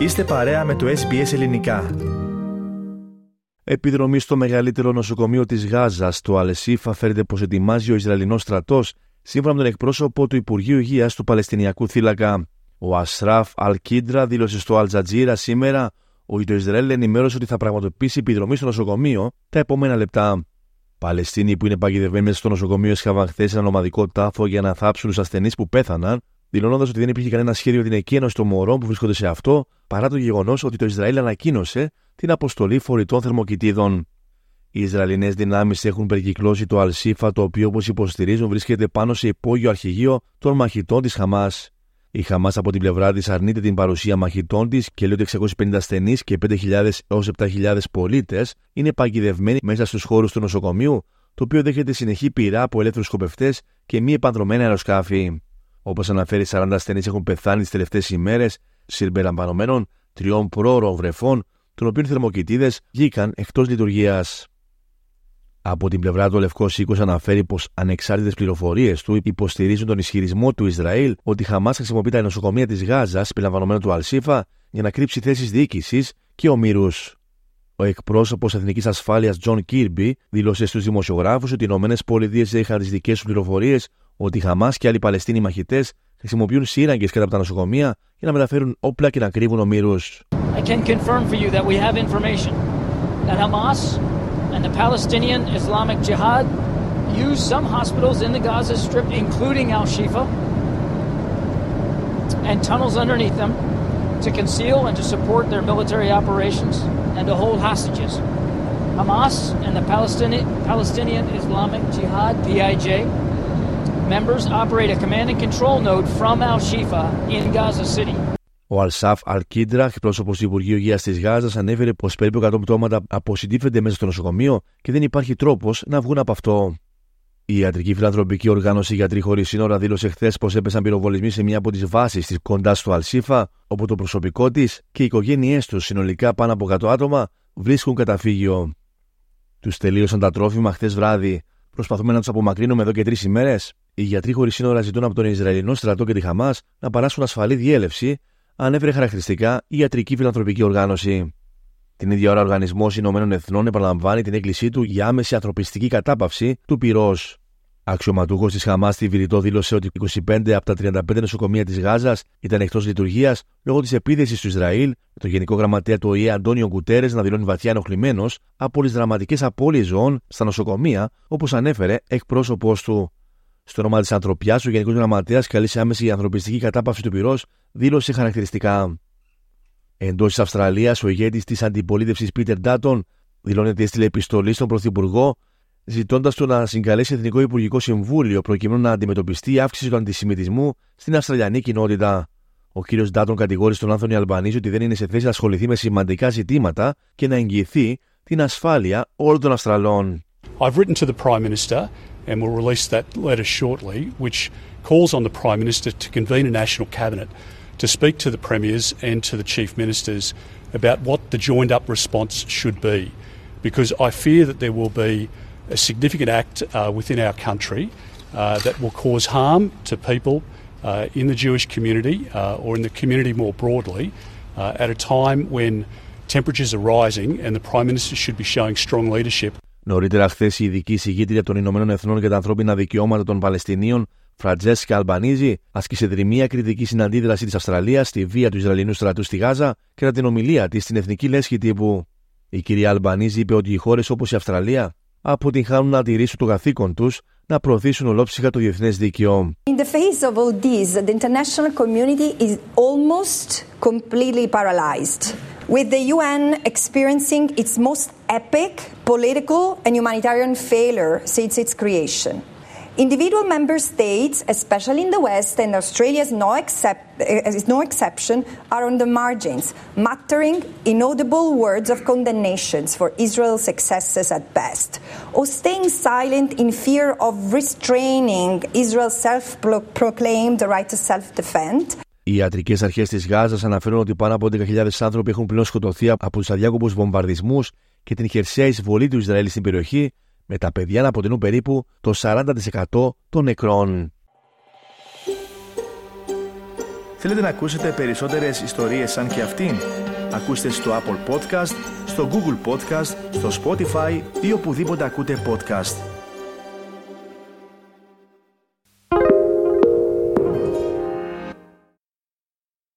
Είστε παρέα με το SBS Ελληνικά. Επιδρομή στο μεγαλύτερο νοσοκομείο της Γάζας, το Αλεσίφα, φέρεται πως ετοιμάζει ο Ισραηλινός στρατός, σύμφωνα με τον εκπρόσωπο του Υπουργείου Υγείας του Παλαιστινιακού θύλακα. Ο Ασράφ Αλκίντρα δήλωσε στο Αλτζατζίρα σήμερα ότι το Ισραήλ ενημέρωσε ότι θα πραγματοποιήσει επιδρομή στο νοσοκομείο τα επόμενα λεπτά. Παλαιστίνοι που είναι παγιδευμένοι μέσα στο νοσοκομείο έσχαβαν χθες ένα ομαδικό τάφο για να θάψουν τους ασθενείς που πέθαναν, δηλώνοντας ότι δεν υπήρχε κανένα σχέδιο την εκένωση των μωρών που βρίσκονται σε αυτό, παρά το γεγονός ότι το Ισραήλ ανακοίνωσε την αποστολή φορητών θερμοκοιτίδων. Οι Ισραηλινές δυνάμεις έχουν περικυκλώσει το Αλσίφα, το οποίο όπως υποστηρίζουν βρίσκεται πάνω σε υπόγειο αρχηγείο των μαχητών της Χαμάς. Η Χαμάς από την πλευρά της αρνείται την παρουσία μαχητών της και λέει ότι 650 ασθενείς και 5.000 έως 7.000 πολίτες είναι παγιδευμένοι μέσα στους χώρους του νοσοκομείου, το οποίο δέχεται συνεχή πειρά από ελεύθερους σκοπευτές και μη επανδρομένα αεροσκάφη. Όπως αναφέρει, 40 ασθενείς έχουν πεθάνει τις τελευταίες ημέρες, συμπεριλαμβανομένων τριών πρόωρων βρεφών, των οποίων θερμοκοιτίδες βγήκαν εκτός λειτουργίας. Από την πλευρά του, ο Λευκός Οίκος αναφέρει πως ανεξάρτητες πληροφορίες του υποστηρίζουν τον ισχυρισμό του Ισραήλ ότι η Χαμάς χρησιμοποιεί τα νοσοκομεία της Γάζας, περιλαμβανομένου του Αλ Σίφα, για να κρύψει θέσεις διοίκησης και ομήρους. Ο εκπρόσωπος Εθνικής Ασφάλειας Τζον Κίρμπι δήλωσε στους δημοσιογράφους ότι οι ΗΠΑ είχαν τις δικές τους πληροφορίες ότι οι Χαμά και άλλοι Παλαιστίνοι μαχητέ χρησιμοποιούν σύραγγε κατά από τα νοσοκομεία για να μεταφέρουν όπλα και να κρύβουν ομήρου. I can confirm for you that we have information that Hamas and the Palestinian Islamic Jihad use some hospitals in the Gaza Strip, including Al Shifa, and tunnels underneath them to conceal and to support their military operations and to hold hostages. Hamas and the Palestinian, Palestinian Islamic Jihad, PIJ, members operate a command and control node from Al Shifa in Gaza City. Ο Αλσάφ Αλκίντρα, εκπρόσωπος του Υπουργείου Υγείας της Γάζας, ανέφερε πως περίπου 100 πτώματα αποσυντήφενται μέσα στο νοσοκομείο και δεν υπάρχει τρόπος να βγουν από αυτό. Η ιατρική φιλανθρωπική οργάνωση Γιατροί Χωρίς Σύνορα δήλωσε χθες πως έπεσαν πυροβολισμοί σε μία από τις βάσεις της κοντά στο Αλσίφα, όπου το προσωπικό της και οι οικογένειές τους, συνολικά πάνω από 100 άτομα, βρίσκουν καταφύγιο. Τους τελείωσαν τα τρόφιμα χθες βράδυ. Προσπαθούμε να τους απομακρύνουμε εδώ και τρεις ημέρες. Οι γιατροί χωρίς σύνορα ζητούν από τον Ισραηλινό στρατό και τη Χαμάς να παράσουν ασφαλή διέλευση, ανέφερε χαρακτηριστικά η ιατρική φιλανθρωπική οργάνωση. Την ίδια ώρα, ο Οργανισμός Ηνωμένων Εθνών επαναλαμβάνει την έκκλησή του για άμεση ανθρωπιστική κατάπαυση του πυρός. Αξιωματούχος της Χαμάς στη Βηρητό δήλωσε ότι 25 από τα 35 νοσοκομεία της Γάζας ήταν εκτός λειτουργίας λόγω της επίθεση του Ισραήλ, το Γενικό Γραμματέα του ΟΗΕ Αντώνιο Γκουτέρε να δηλώνει βαθιά ενοχλημένος από τις δραματικές απώλειες ζώων στα νοσοκομεία, όπως ανέφερε εκπρόσωπός του. Στο όνομα της ανθρωπιάς, ο Γενικός Γραμματέας καλεί σε άμεση ανθρωπιστική κατάπαυση του πυρός, δήλωσε χαρακτηριστικά. Εντός της Αυστραλίας, ο ηγέτης της αντιπολίτευσης Πίτερ Ντάτον δηλώνει ότι έστειλε επιστολή στον Πρωθυπουργό, ζητώντας του να συγκαλέσει Εθνικό Υπουργικό Συμβούλιο προκειμένου να αντιμετωπιστεί η αύξηση του αντισημιτισμού στην Αυστραλιανή κοινότητα. Ο κ. Ντάτον κατηγόρησε τον Άνθονη Αλμπανίζη ότι δεν είναι σε θέση να ασχοληθεί με σημαντικά ζητήματα και να εγγυηθεί την ασφάλεια όλων των Αυστραλών. I've written to the Prime Minister and we'll release that letter shortly, which calls on the Prime Minister to convene a national cabinet to speak to the Premiers and to the Chief Ministers about what the joined up response should be. Because I fear that there will be a significant act uh, within our country uh, that will cause harm to people uh, in the Jewish community uh, or in the community more broadly uh, at a time when temperatures are rising and the Prime Minister should be showing strong leadership Νωρίτερα, χθες η ειδική συγγήτρια των Ηνωμένων Εθνών για τα ανθρώπινα δικαιώματα των Παλαιστινίων, Φραντζέσκα Αλμπανίζη, άσκησε δρυμία κριτική στην αντίδραση της Αυστραλίας στη βία του Ισραηλινού στρατού στη Γάζα κατά την ομιλία της στην Εθνική Λέσχη τύπου. Η κυρία Αλμπανίζη είπε ότι οι χώρες όπως η Αυστραλία αποτυγχάνουν να τηρήσουν το καθήκον τους να προωθήσουν ολόψυχα το διεθνές δίκαιο. In the face of all this, the international community is almost completely paralyzed, with the UN experiencing its most epic political and humanitarian failure since its creation. Individual member states, especially in the West, and Australia is no, except, eh, is no exception, are on the margins, muttering inaudible words of condemnations for Israel's excesses at best, or staying silent in fear of restraining Israel's self proclaimed right to self defend. Οι ιατρικές αρχές της Γάζας αναφέρουν ότι πάνω από 11.000 άνθρωποι έχουν πλέον σκοτωθεί από τους αδιάκοπου βομβαρδισμούς και την χερσαία εισβολή του Ισραήλ στην περιοχή, με τα παιδιά να αποτελούν περίπου το 40% των νεκρών. Θέλετε να ακούσετε περισσότερες ιστορίες σαν και αυτήν; Ακούστε στο Apple Podcast, στο Google Podcast, στο Spotify ή οπουδήποτε ακούτε podcast.